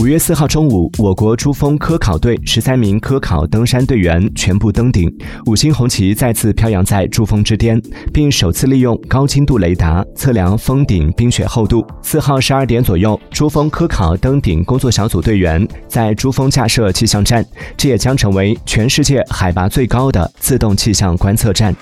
五月四号中午我国珠峰科考队十三名科考登山队员全部登顶五星红旗再次飘扬在珠峰之巅并首次利用高精度雷达测量峰顶冰雪厚度。四号十二点左右珠峰科考登顶工作小组队员在珠峰架设气象站这也将成为全世界海拔最高的自动气象观测站。